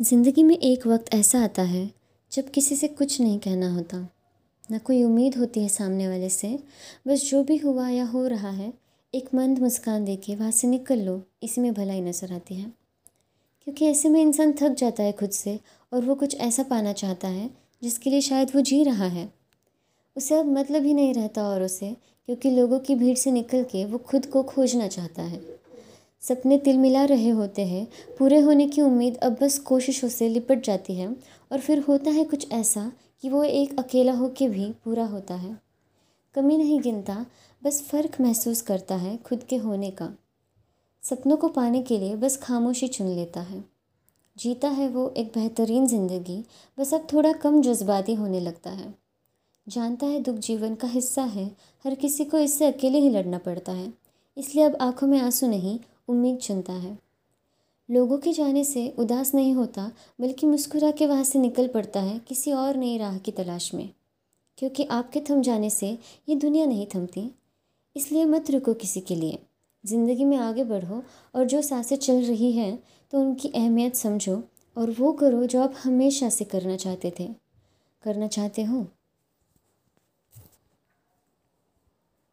ज़िंदगी में एक वक्त ऐसा आता है जब किसी से कुछ नहीं कहना होता। ना कोई उम्मीद होती है सामने वाले से। बस जो भी हुआ या हो रहा है, एक मंद मुस्कान दे के वहाँ से निकल लो इसी में भलाई नज़र आती है। क्योंकि ऐसे में इंसान थक जाता है खुद से और वो कुछ ऐसा पाना चाहता है जिसके लिए शायद वो जी रहा है। उसे अब मतलब ही नहीं रहता औरों से, क्योंकि लोगों की भीड़ से निकल के वो खुद को खोजना चाहता है। सपने तिलमिला रहे होते हैं। पूरे होने की उम्मीद अब बस कोशिशों से लिपट जाती है और फिर होता है कुछ ऐसा कि वो एक अकेला होके भी पूरा होता है। कमी नहीं गिनता, बस फ़र्क महसूस करता है खुद के होने का। सपनों को पाने के लिए बस खामोशी चुन लेता है। जीता है वो एक बेहतरीन ज़िंदगी, बस अब थोड़ा कम जज्बाती होने लगता है। जानता है दुख जीवन का हिस्सा है, हर किसी को इससे अकेले ही लड़ना पड़ता है। इसलिए अब आँखों में आँसू नहीं उम्मीद चुनता है। लोगों के जाने से उदास नहीं होता, बल्कि मुस्कुरा के वहाँ से निकल पड़ता है किसी और नई राह की तलाश में। क्योंकि आपके थम जाने से ये दुनिया नहीं थमती। इसलिए मत रुको किसी के लिए। ज़िंदगी में आगे बढ़ो और जो साँसें चल रही हैं तो उनकी अहमियत समझो और वो करो जो आप हमेशा से करना चाहते थे। करना चाहते हो?